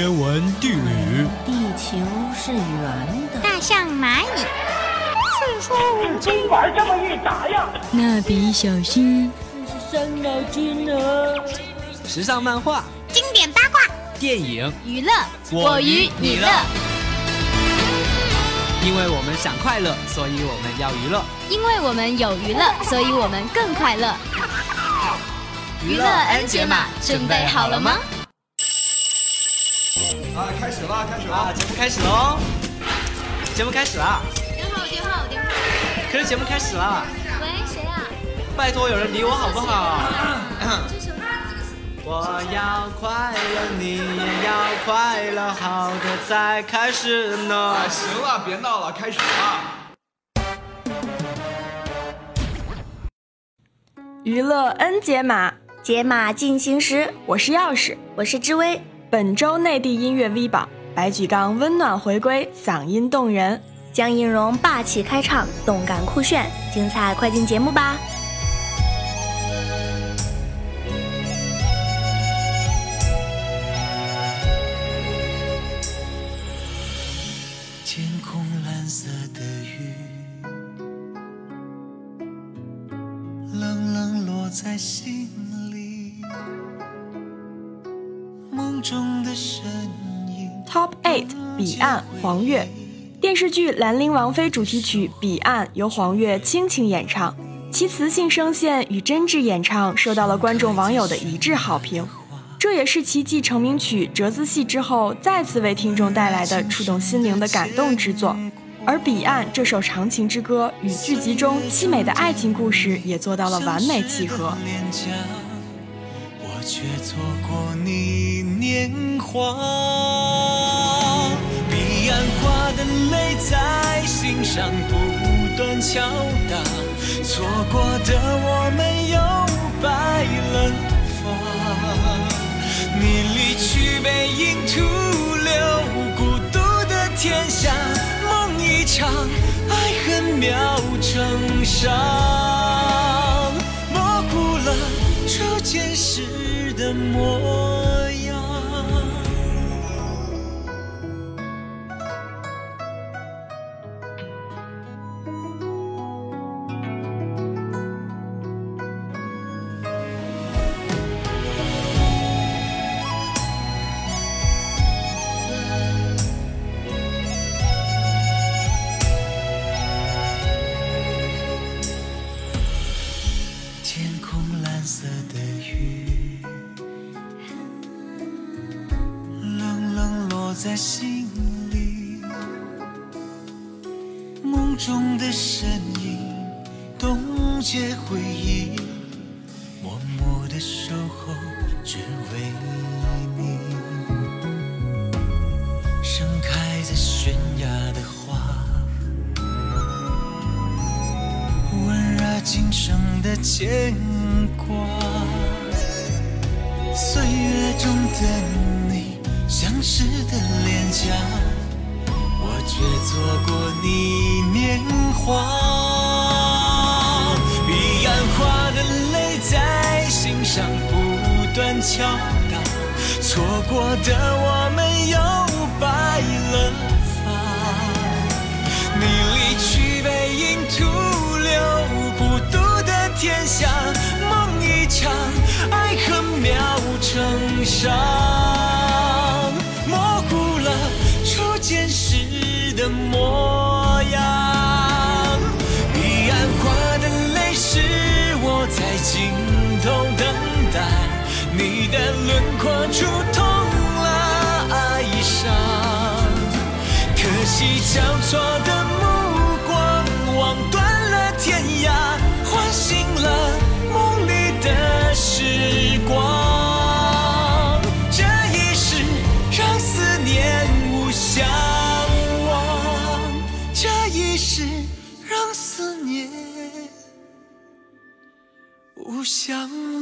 天文地理。地球是圆的。大象、蚂蚁。四书五经。今晚这么一打呀。蜡笔小新。这是伤脑筋呢。时尚漫画。经典八卦。电影。娱乐。我娱你乐。因为我们想快乐，所以我们要娱乐。因为我们有娱乐，所以我们更快乐。娱乐 N 解码，准备好了吗？啊，开始了，开始了，节目开始喽！节目开始了。电话，电话，电话。可是节目开始了。喂，谁啊？拜托，有人理我好不好？我要快乐，你也要快乐，好的才开始呢。行了，别闹了，开始吧。娱乐 N 解码，解码进行时，我是钥匙，我是知薇。本周内地音乐 V 榜，白举纲温暖回归，嗓音动人；江映蓉霸气开唱，动感酷炫，精彩快进节目吧。彼岸，黄月。电视剧《兰陵王妃》主题曲《彼岸》由黄月倾情演唱，其磁性声线与真挚演唱受到了观众网友的一致好评。这也是其继成名曲《折子戏》之后，再次为听众带来的触动心灵的感动之作。而《彼岸》这首长情之歌与剧集中凄美的爱情故事也做到了完美契合。我却错过你年华，在心上不断敲打，错过的我们又白了发，你离去背影徒留孤独的天下。梦一场爱恨渺成伤，模糊了初见时的模今生的牵挂，岁月中的你。相识的脸颊，我却错过你年华。彼岸花的泪在心上不断敲打，错过的我们又白了发。你离去背影徒留天下，梦一场，爱恨渺成伤。模糊了初见时的模样，彼岸花的泪是我在尽头等待，你的轮廓触痛了哀伤，可惜交错的相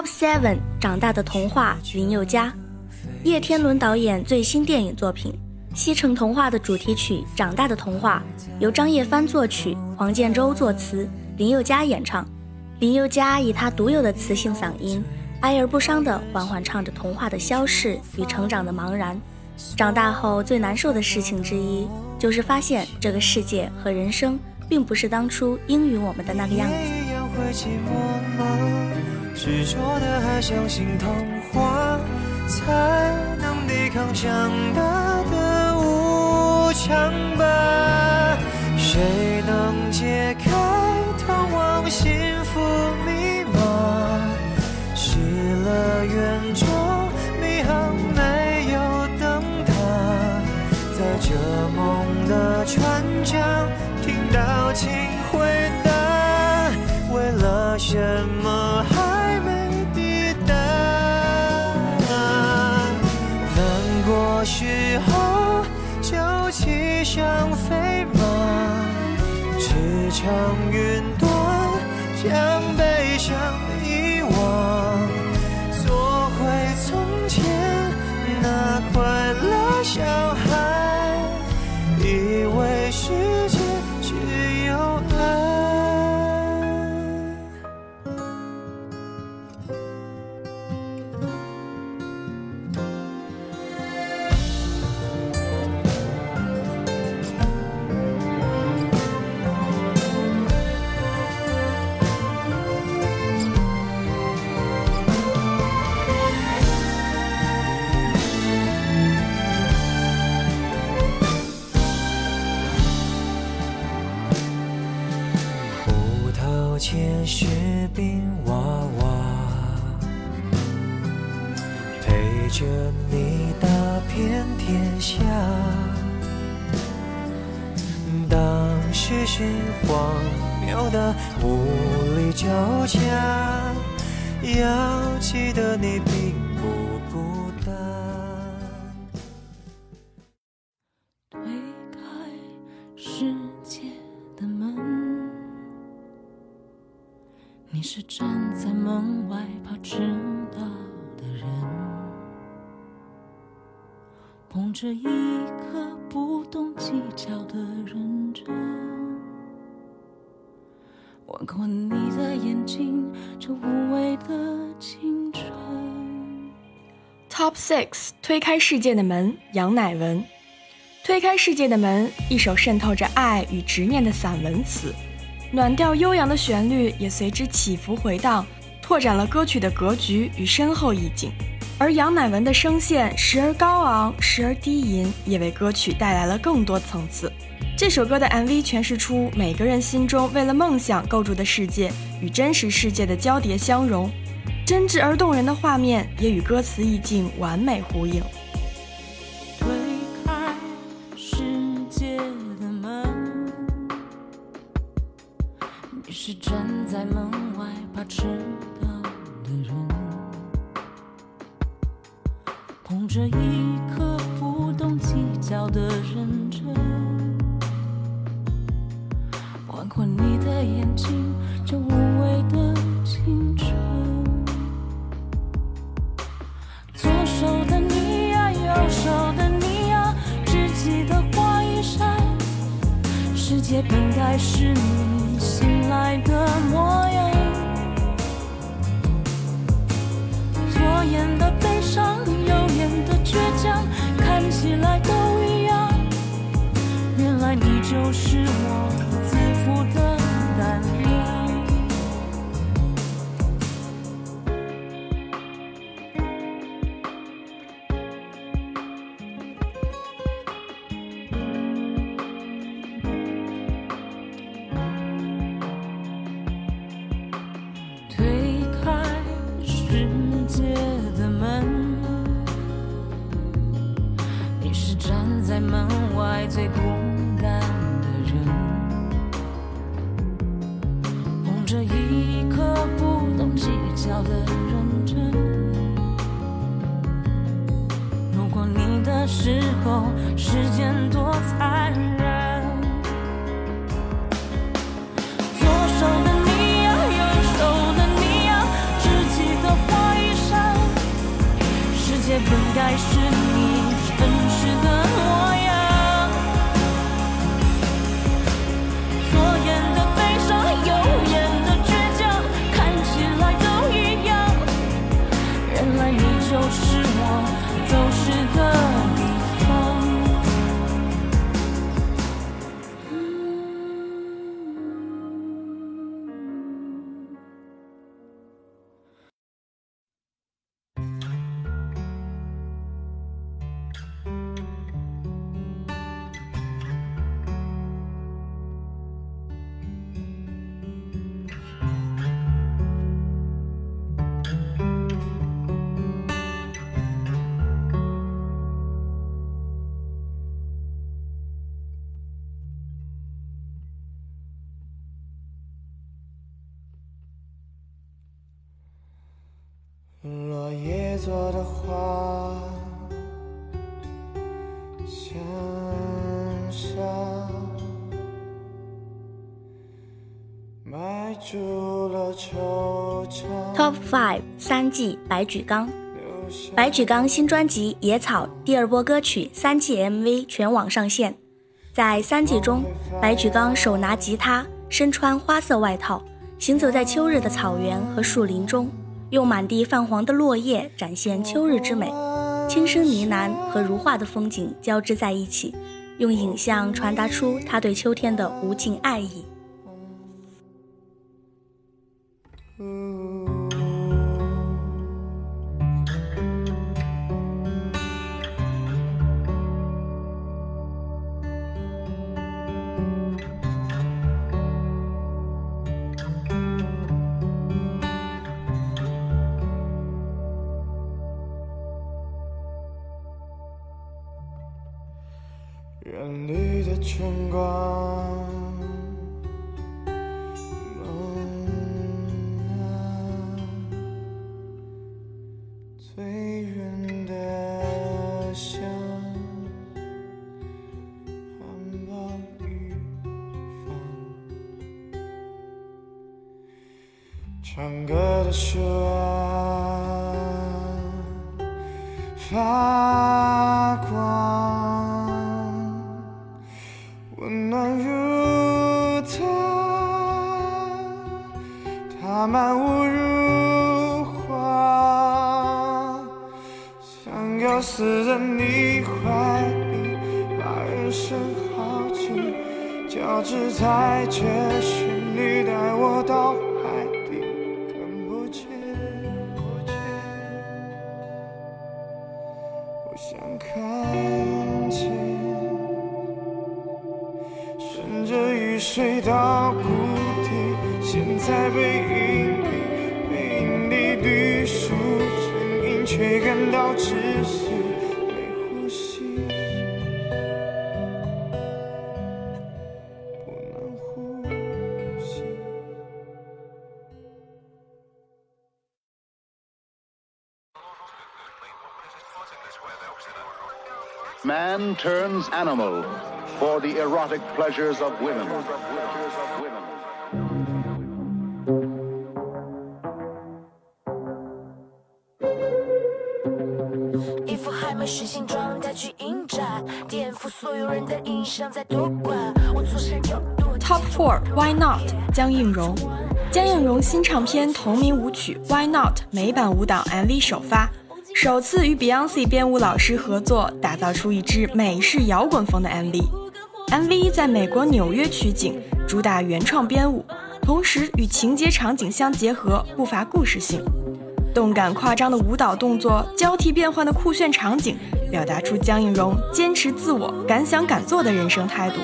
Top Seven 长大的童话林宥嘉，叶天伦导演最新电影作品《西城童话》的主题曲《长大的童话》由张叶帆作曲，黄建州作词，林宥嘉演唱。林宥嘉以他独有的磁性嗓音，哀而不伤地缓缓唱着童话的消逝与成长的茫然。长大后最难受的事情之一，就是发现这个世界和人生并不是当初应允我们的那个样子。执着的还相信童话，才能抵抗长大的无常吧？谁能解开通往幸福密码？失了园中迷航没有灯塔，在这梦的船桨听到就骑上飞马，驰骋云端，将悲伤遗忘，做回从前那快乐是冰娃娃，陪着你打遍天下。当时是荒谬的无力交加，要记得你着一颗不懂计较的认真，吻过你的眼睛，这无畏的青春。Top Six 推开世界的门，杨乃文。推开世界的门，一首渗透着爱与执念的散文词，暖调悠扬的旋律也随之起伏回荡，拓展了歌曲的格局与深厚意境。而杨乃文的声线时而高昂，时而低吟，也为歌曲带来了更多层次。这首歌的 MV 诠释出每个人心中为了梦想构筑的世界与真实世界的交叠相融，真挚而动人的画面也与歌词意境完美呼应。过你的眼睛，这无畏的青春。左手的你呀，右手的你呀，只记得花一扇，世界本该是你醒来的模样。左眼的悲伤，右眼的倔强，看起来都一样。原来你就是我孤单 Top Five 三季白举纲，白举纲新专辑《野草》第二波歌曲三季 MV 全网上线。在三季中，白举纲手拿吉他，身穿花色外套，行走在秋日的草原和树林中，用满地泛黄的落叶展现秋日之美，轻声呢喃和如画的风景交织在一起，用影像传达出他对秋天的无尽爱意。远离的春光，交织在这旋律，带我到海底，看不见，不见，我想看见。顺着雨水到谷底，现在背影里，背影里绿树成荫，却感到窒息，Man turns animal for the erotic pleasures of women. 一副还没睡醒状态去应战，颠覆所有人的印象在多管。我左闪右躲。Top Four Why Not 江映蓉，江映蓉新唱片同名舞曲 Why Not 美版舞蹈 MV 首发，首次与 Beyonce 编舞老师合作，打造出一支美式摇滚风的 MV。MV 在美国纽约取景，主打原创编舞，同时与情节场景相结合，不乏故事性。动感夸张的舞蹈动作，交替变换的酷炫场景，表达出江映蓉坚持自我、敢想敢做的人生态度。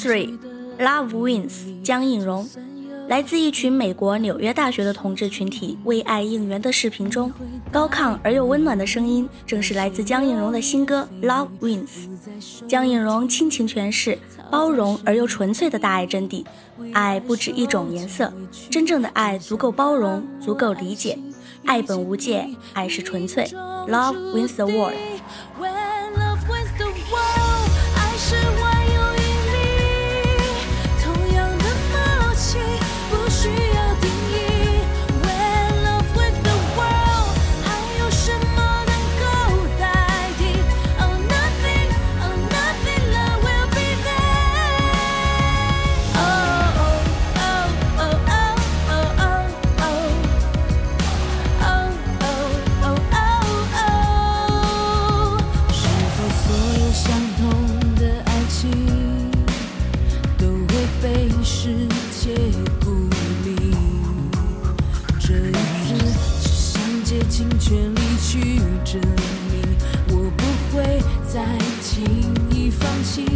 Three, Love Wins，江映蓉。来自一群美国纽约大学的同志群体为爱应援的视频中，高亢而又温暖的声音，正是来自江映蓉的新歌《Love Wins》。江映蓉倾情诠释包容而又纯粹的大爱真谛：爱不止一种颜色，真正的爱足够包容，足够理解。爱本无界，爱是纯粹。Love wins the world。轻易放弃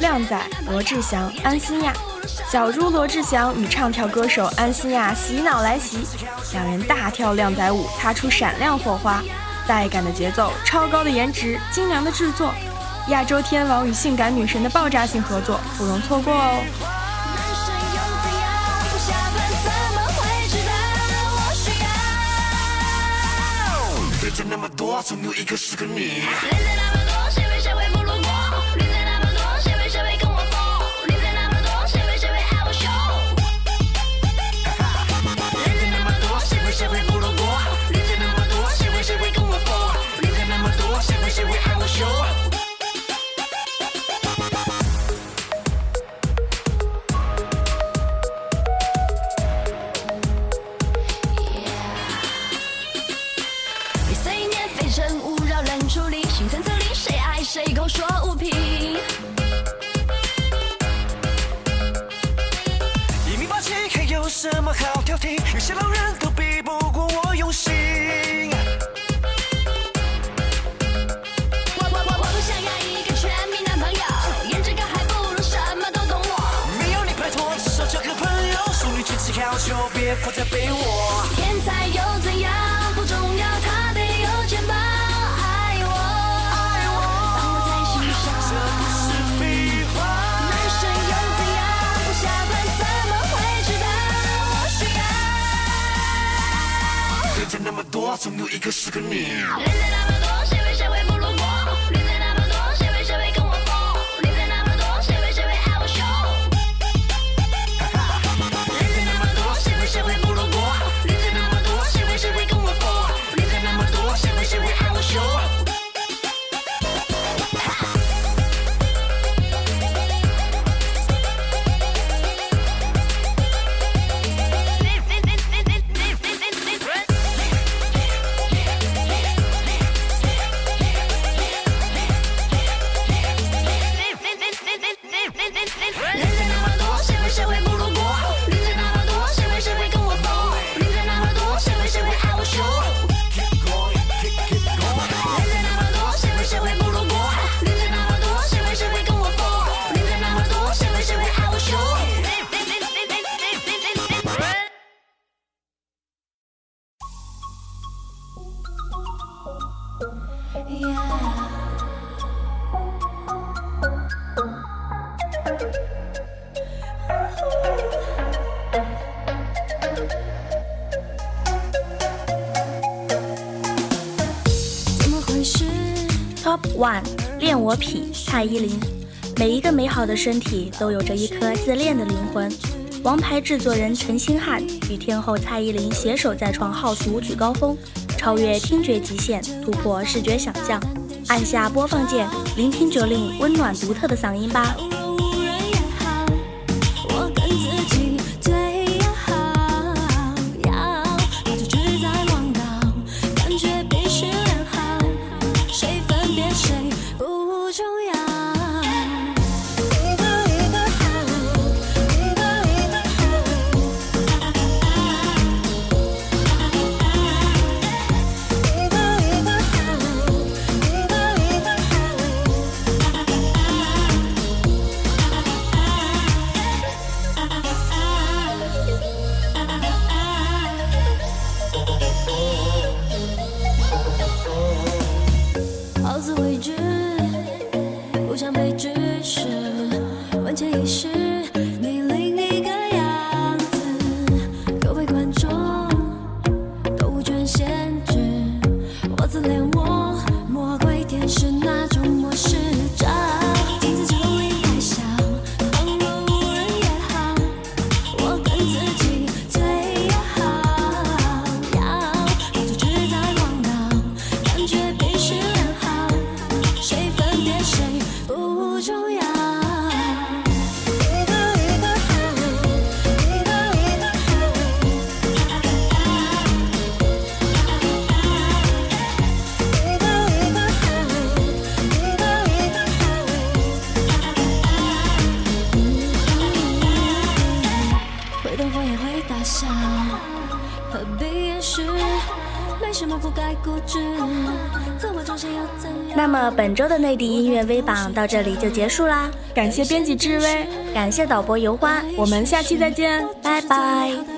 靓仔罗志祥、安心亚，小猪罗志祥与唱跳歌手安心亚洗脑来袭，两人大跳靓仔舞，擦出闪亮火花，带感的节奏，超高的颜值，精良的制作，亚洲天王与性感女神的爆炸性合作，不容错过哦。那么多，总有一个是个你。总有一个适合你蔡依林，每一个美好的身体都有着一颗自恋的灵魂。王牌制作人陈星汉与天后蔡依林携手再创好俗曲高峰，超越听觉极限，突破视觉想象。按下播放键，聆听九令温暖独特的嗓音吧。那么本周的内地音乐微榜到这里就结束啦，感谢编辑志威，感谢导播游花，我们下期再见，拜拜。